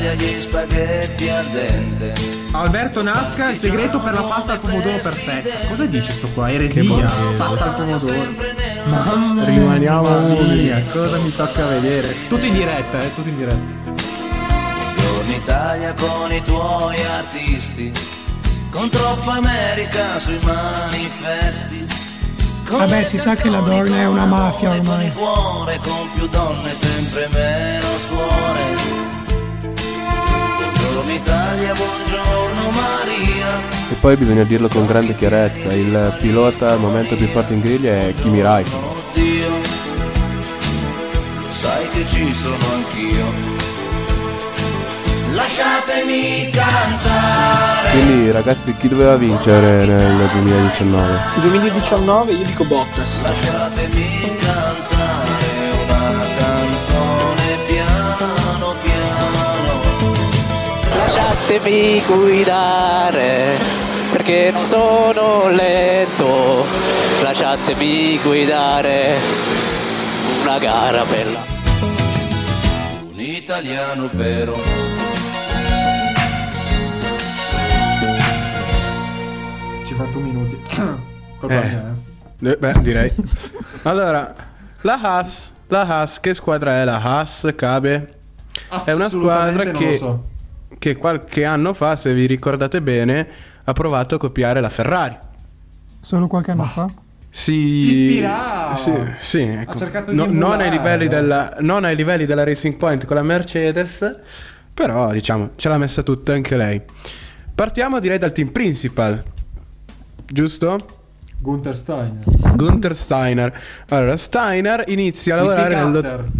Italia gli spaghetti al dente. Alberto Nasca, il segreto per la pasta al pomodoro perfetta. Cosa dice sto qua? Eresia, pasta al pomodoro. Mamma Rimaniamo mia, cosa mi tocca vedere? Tutto in diretta, eh, tutto in diretta. Giorni Italia con i tuoi artisti. Con troppa America sui manifesti. Con Vabbè, si sa che la donna è una mafia Con ormai. il cuore, con più donne, sempre meno suore. Buongiorno Italia, buongiorno Maria. E poi bisogna dirlo con grande chiarezza, il pilota al momento più forte in griglia è Kimi Raikkonen. Oddio, sai che ci sono anch'io. Lasciatemi cantare. Quindi ragazzi chi doveva vincere nel 2019? 2019 io dico Bottas. Lasciatemi cantare Lasciatemi guidare perché non sono lento. Lasciatemi guidare una gara bella. Un italiano vero. Ci 51 minuti. Colpa Eh. mia, eh. Eh, Beh, direi. allora, la Haas, la Haas, che squadra è la Haas, Cabe? È una squadra che, lo so. Che qualche anno fa, se vi ricordate bene, ha provato a copiare la Ferrari. Solo qualche anno fa? Si, Si ispirava. Sì, sì, ecco. Ha cercato di No- non, ai della, non ai livelli della Racing Point con la Mercedes, però diciamo ce l'ha messa tutta anche lei. Partiamo direi dal team principal, giusto? Gunther Steiner. Gunther Steiner. Allora, Steiner inizia a lavorare nello-.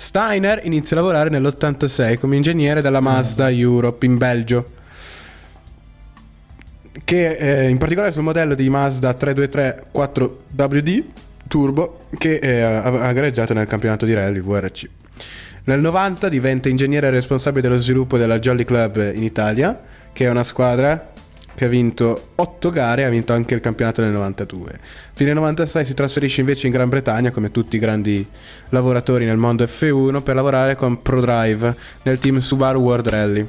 Steiner inizia a lavorare nell'86 come ingegnere della Mazda Europe in Belgio. Che eh, in particolare sul modello di Mazda 323 4WD Turbo che eh, ha gareggiato nel campionato di rally VRC. Nel 90 diventa ingegnere responsabile dello sviluppo della Jolly Club in Italia, che è una squadra che ha vinto 8 gare e ha vinto anche il campionato nel 92. Fine 96 si trasferisce invece in Gran Bretagna, come tutti i grandi lavoratori nel mondo F1, per lavorare con ProDrive nel team Subaru World Rally.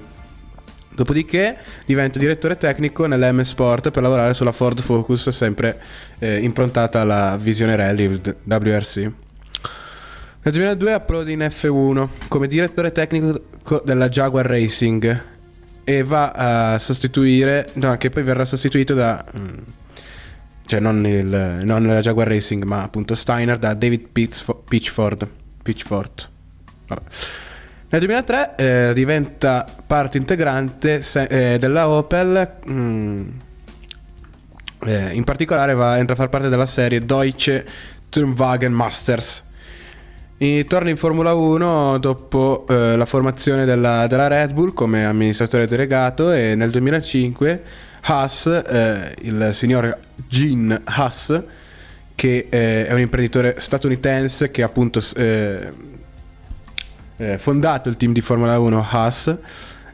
Dopodiché diventa direttore tecnico nell'M Sport per lavorare sulla Ford Focus, sempre eh, improntata alla visione rally WRC. Nel 2002 approda in F1 come direttore tecnico co- della Jaguar Racing e va a sostituire, no, che poi verrà sostituito da, mm, cioè non, il, non la Jaguar Racing, ma appunto Steiner da David Pitchfo- Pitchford. Pitchford. Vabbè. Nel 2003 eh, diventa parte integrante se- eh, della Opel. mm, eh, in particolare va, entra a far parte della serie Deutsche Turnwagen Masters. E torna in Formula 1 dopo eh, la formazione della, della Red Bull come amministratore delegato e nel 2005 Haas, eh, il signor Gene Haas, che eh, è un imprenditore statunitense che ha appunto eh, eh, fondato il team di Formula 1 Haas,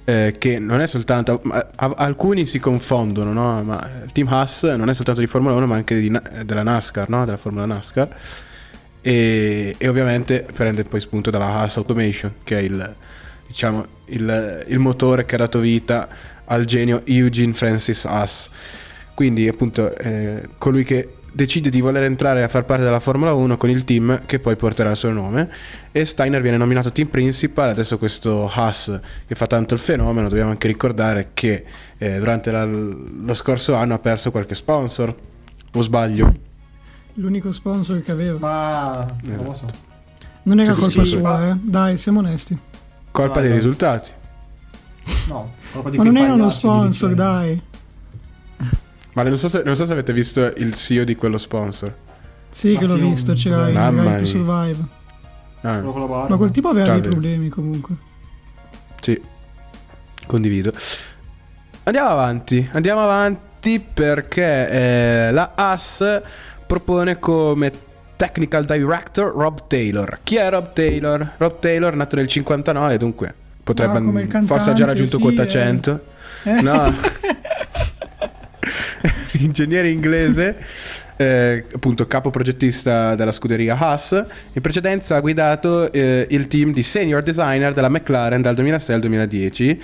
eh, che non è soltanto... alcuni si confondono, no? ma il team Haas non è soltanto di Formula 1 ma anche di della NASCAR, no? della Formula NASCAR. E, e ovviamente prende poi spunto dalla Haas Automation, che è il, diciamo, il, il motore che ha dato vita al genio Eugene Francis Haas. Quindi appunto eh, colui che decide di voler entrare a far parte della Formula 1 con il team che poi porterà il suo nome. E Steiner viene nominato team principal. Adesso questo Haas che fa tanto il fenomeno dobbiamo anche ricordare che eh, durante la- lo scorso anno ha perso qualche sponsor. O sbaglio L'unico sponsor che aveva. Ma non lo so. Non era colpa sì, sua, eh. Dai, siamo onesti. colpa No, dei esatto. risultati No, colpa di Ma non era uno sponsor, dai. ma non so, se, non so se avete visto il CEO di quello sponsor Sì, Ma che l'ho sì, un- visto, c'era Mamma Drive to. Survive. Ah. Ma quel tipo aveva dei Cavolo. problemi comunque. Sì, condivido. Andiamo avanti, andiamo avanti perché eh, la AS propone come technical director Rob Taylor. Chi è Rob Taylor? Rob Taylor nato nel 59, dunque potrebbe Ah, come il forse ha già cantante, raggiunto sì, quota eh. 100. Eh. No. Ingegnere inglese, eh, appunto capo progettista della scuderia Haas. In precedenza ha guidato eh, il team di senior designer della McLaren dal 2006 al 2010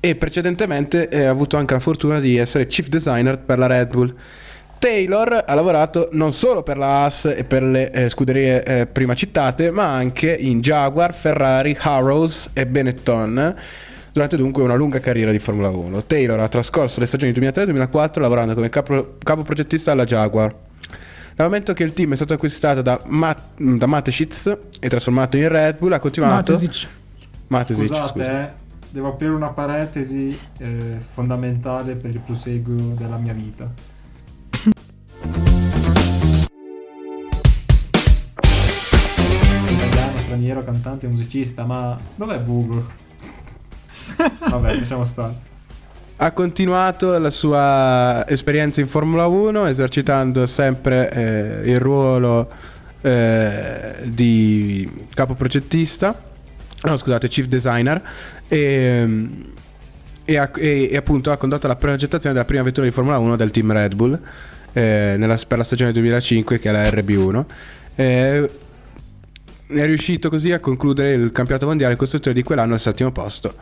e precedentemente eh, ha avuto anche la fortuna di essere chief designer per la Red Bull. Taylor ha lavorato non solo per la Haas e per le eh, scuderie eh, prima citate, ma anche in Jaguar, Ferrari, Harrows e Benetton. Durante dunque una lunga carriera di Formula 1. Taylor ha trascorso le stagioni 2003-2004 lavorando come capo, capo progettista alla Jaguar. Dal momento che il team è stato acquistato da, Mat- da Mateschitz e trasformato in Red Bull, ha continuato. Matesic. Matesic, Scusate, scusa. eh, devo aprire una parentesi eh, fondamentale per il proseguo della mia vita. Straniero, cantante, musicista, ma dov'è Google? Vabbè, lasciamo stare. Ha continuato la sua esperienza in Formula 1 esercitando sempre eh, il ruolo eh, di capo progettista, no scusate, chief designer e, e ha- e- e appunto ha condotto la progettazione della prima vettura di Formula 1 del team Red Bull eh, nella- per la stagione 2005 che è la RB1. È riuscito così a concludere il campionato mondiale costruttore di quell'anno al settimo posto.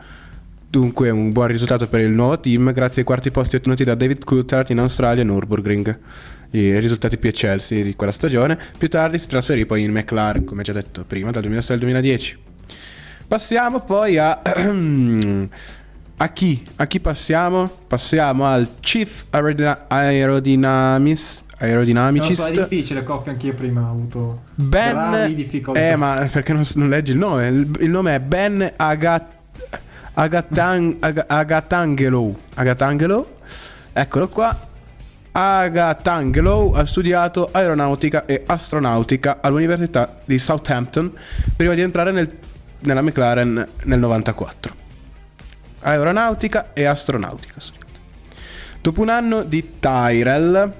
Dunque un buon risultato per il nuovo team grazie ai quarti posti ottenuti da David Coulthard in Australia e Nürburgring, i risultati più eccelsi di quella stagione. Più tardi si trasferì poi in McLaren, come già detto prima, dal 2006 al 2010. Passiamo poi a... a chi? A chi passiamo? Passiamo al Chief Aerodina- Aerodynamis- Non so, è Aerodynamicist difficile, Coffee, anch'io prima ho avuto Ben gravi difficoltà. Eh, ma perché non, non leggi il nome? Il, il nome è Ben Agat, Agatan, Ag- Agatangelo. Agatangelo. Eccolo qua. Agatangelo ha studiato aeronautica e astronautica all'Università di Southampton prima di entrare nel- nella McLaren nel 94. Aeronautica e astronautica. Dopo un anno di Tyrell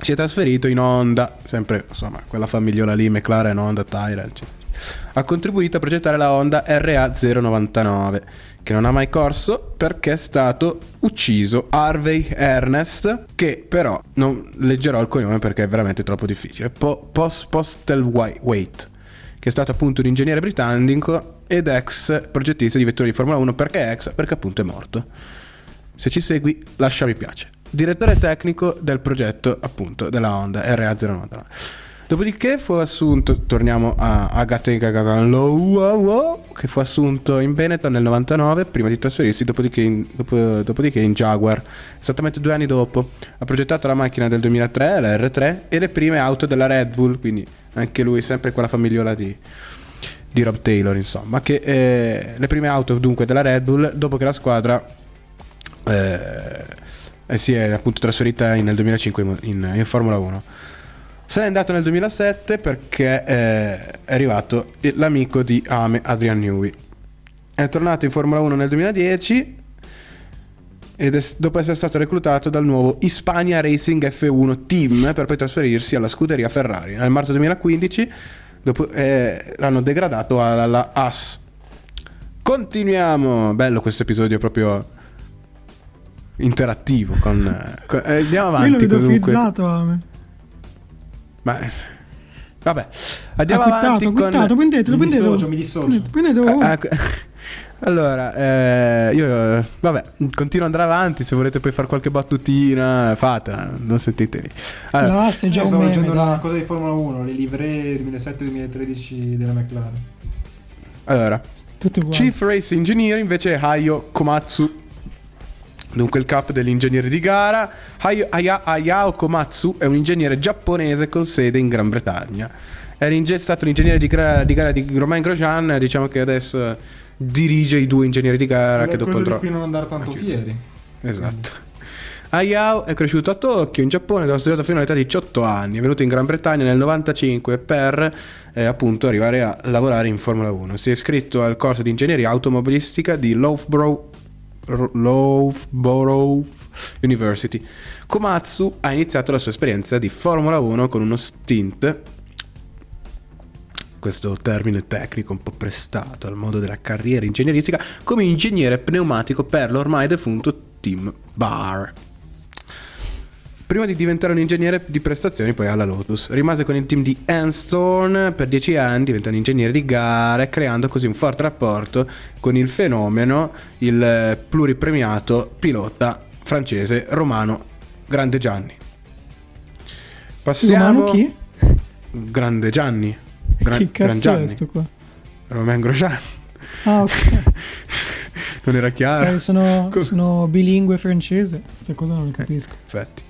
si è trasferito in Honda, sempre insomma quella famigliola lì, McLaren, Honda, Tyrell. eccetera. Ha contribuito a progettare la Honda RA099, che non ha mai corso perché è stato ucciso Harvey Ernest, che però non leggerò il cognome perché è veramente troppo difficile. Po- Post- Postlethwaite, che è stato appunto un ingegnere britannico ed ex progettista di vetture di Formula 1 perché ex? Perché appunto è morto. Se ci segui, lascia mi piace. Direttore tecnico del progetto, appunto, della Honda RA099. Dopodiché fu assunto, torniamo a Agathe Gaganlow, che fu assunto in Benetton nel 99 prima di trasferirsi, dopodiché in, dopo- dopodiché in Jaguar, esattamente due anni dopo. Ha progettato la macchina del 2003, la R3, e le prime auto della Red Bull, quindi anche lui sempre quella famigliola di, di Rob Taylor, insomma, che eh, le prime auto dunque della Red Bull, dopo che la squadra eh, eh, si è appunto trasferita in- nel 2005 in, in- Formula 1. Se n'è andato nel 2007 perché eh, è arrivato l'amico di Ame, Adrian Newey. È tornato in Formula 1 nel 2010 ed è, dopo essere stato reclutato dal nuovo Hispania Racing F1 Team per poi trasferirsi alla scuderia Ferrari. Nel marzo 2015 dopo, eh, l'hanno degradato alla, alla AS. Continuiamo, bello questo episodio proprio interattivo con, con- eh, andiamo Io avanti lo vedo comunque. fizzato, Ame. Ma vabbè, andiamo ha quittato, avanti ha con quittato, prendetelo, Mi prendetelo. dissocio, mi dissocio. Prendetelo. Ah, ecco. Allora, eh, io vabbè, continuo ad andare avanti, se volete poi fare qualche battutina, fatela, non sentitevi. Allora, L'asse è già un stavo meme. leggendo una dai. cosa di Formula 1, le livree 2007-2013 della McLaren. allora. Chief Race Engineer invece è Hayo Komatsu. Dunque il capo degli ingegneri di gara. Hayo, Aya- Hayao Komatsu è un ingegnere giapponese con sede in Gran Bretagna. Era inge- stato l'ingegnere di, gra- di gara di Romain Grosjean, diciamo che adesso dirige i due ingegneri di gara che dopo cosa di andrò... cui non andare tanto fieri. Esatto. Hayao è cresciuto a Tokyo, in Giappone, dove ha studiato fino all'età di 18 anni. È venuto in Gran Bretagna nel 95 per eh, appunto arrivare a lavorare in Formula 1. Si è iscritto al corso di ingegneria automobilistica di Loughborough, Loughborough University. Komatsu ha iniziato la sua esperienza di Formula 1 con uno stint questo termine tecnico un po' prestato al modo della carriera ingegneristica come ingegnere pneumatico per l'ormai defunto team Bar. prima di diventare un ingegnere di prestazioni poi alla Lotus. Rimase con il team di Anstorm per dieci anni, diventando ingegnere di gara, creando così un forte rapporto con il fenomeno, il eh, pluripremiato pilota francese romano Grande Gianni. Passiamo... Romano chi? Grande Gianni. Gran- che Gran cazzo Gianni. è sto qua? Romain Grosjean. Ah, ok. Non era chiaro? Sai, sono, Co- sono bilingue francese. Questa cosa non capisco. Infatti.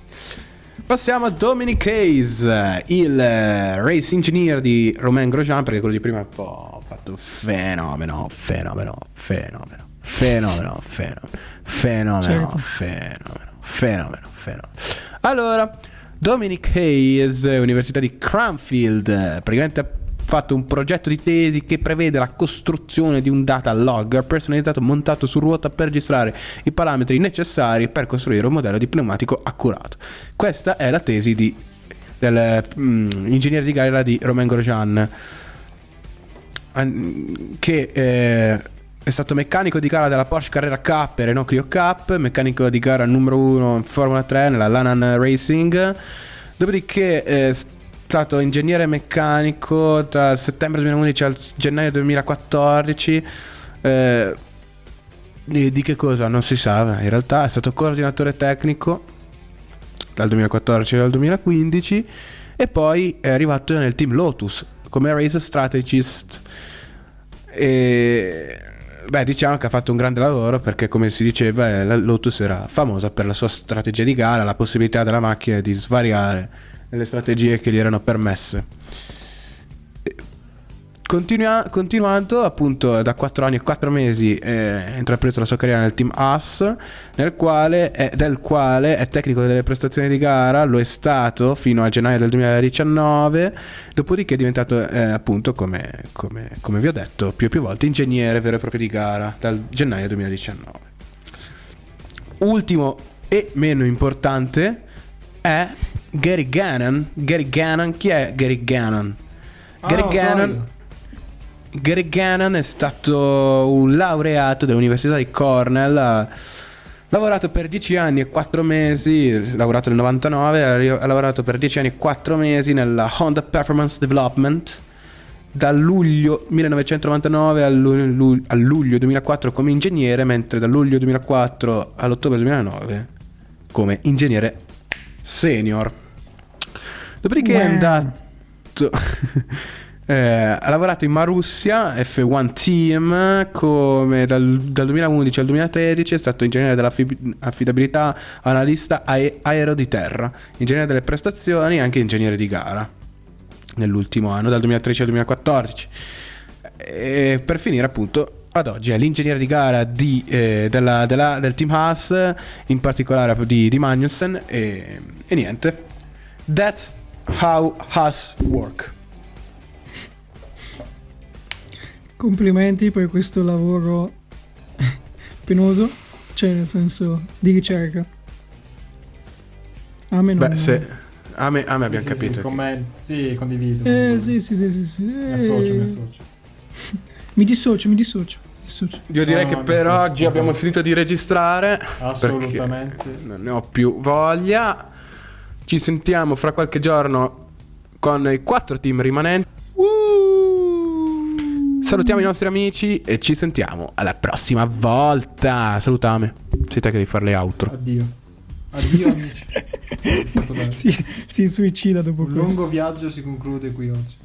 Passiamo a Dominic Hayes, il eh, race engineer di Romain Grosjean, perché quello di prima è un po' fatto fenomeno, fenomeno, fenomeno, fenomeno, fenomeno, fenomeno, Certo. fenomeno, fenomeno, fenomeno. Allora, Dominic Hayes, Università di Cranfield, eh, praticamente fatto un progetto di tesi che prevede la costruzione di un data logger personalizzato montato su ruota per registrare i parametri necessari per costruire un modello di pneumatico accurato. Questa è la tesi di, del mm, di gara di Romain Grosjean an- che eh, è stato meccanico di gara della Porsche Carrera Cup e Renault Clio Cup, meccanico di gara numero 1 in Formula 3 nella Lanan Racing, dopodiché è stato ingegnere meccanico dal settembre 2011 al gennaio 2014. eh, di, che cosa? Non si sa, in realtà è stato coordinatore tecnico dal 2014 al 2015 e poi è arrivato nel team Lotus come race strategist e beh diciamo che ha fatto un grande lavoro perché come si diceva eh, la Lotus era famosa per la sua strategia di gara la possibilità della macchina di svariare nelle strategie che gli erano permesse. Continua- continuando appunto da 4 anni e 4 mesi eh, ha intrapreso la sua carriera nel team AS nel quale è, del quale è tecnico delle prestazioni di gara lo è stato fino a gennaio del 2019 dopodiché è diventato eh, appunto come, come- come vi ho detto più e più volte ingegnere vero e proprio di gara dal gennaio 2019 ultimo e meno importante è Gary Gannon Gary Gannon chi è Gary Gannon? Ah, Gary Gannon. Gary Gannon è stato un laureato dell'Università di Cornell, ha lavorato per 10 anni e 4 mesi, ha lavorato nel 99, ha lavorato per 10 anni e 4 mesi nella Honda Performance Development, dal luglio 1999 al, lu- lu- al luglio 2004 come ingegnere, mentre dal luglio 2004 all'ottobre 2009 come ingegnere senior. Dopodiché è Wow. andato. eh, ha lavorato in Marussia F1 Team come dal, dal 2011 al 2013 è stato ingegnere dell'affidabilità, analista ae- aereo di terra, ingegnere delle prestazioni e anche ingegnere di gara nell'ultimo anno, dal 2013 al 2014. E per finire, appunto, ad oggi è l'ingegnere di gara di, eh, della- della- del team Haas, in particolare di, di Magnussen. E, e niente, that's how Haas work. Complimenti per questo lavoro penoso, cioè nel senso di ricerca. A me non... Beh, se a me, a me Sì, abbiamo sì, capito. Sì, che- commento, sì, condivido. Eh, sì, sì, sì, sì, sì. Mi associo, mi Eh, associo. Mi dissocio, mi dissocio. Io direi No, che no, per mi sto- oggi abbiamo finito di registrare. Assolutamente. Non ne ho più voglia. Ci sentiamo fra qualche giorno con i quattro team rimanenti. Salutiamo i nostri amici e ci sentiamo alla prossima volta. Salutame. Sei te che devi fare le outro. Addio. Addio amici. È stato bello. Si, si suicida dopo Un questo. lungo viaggio si conclude qui oggi.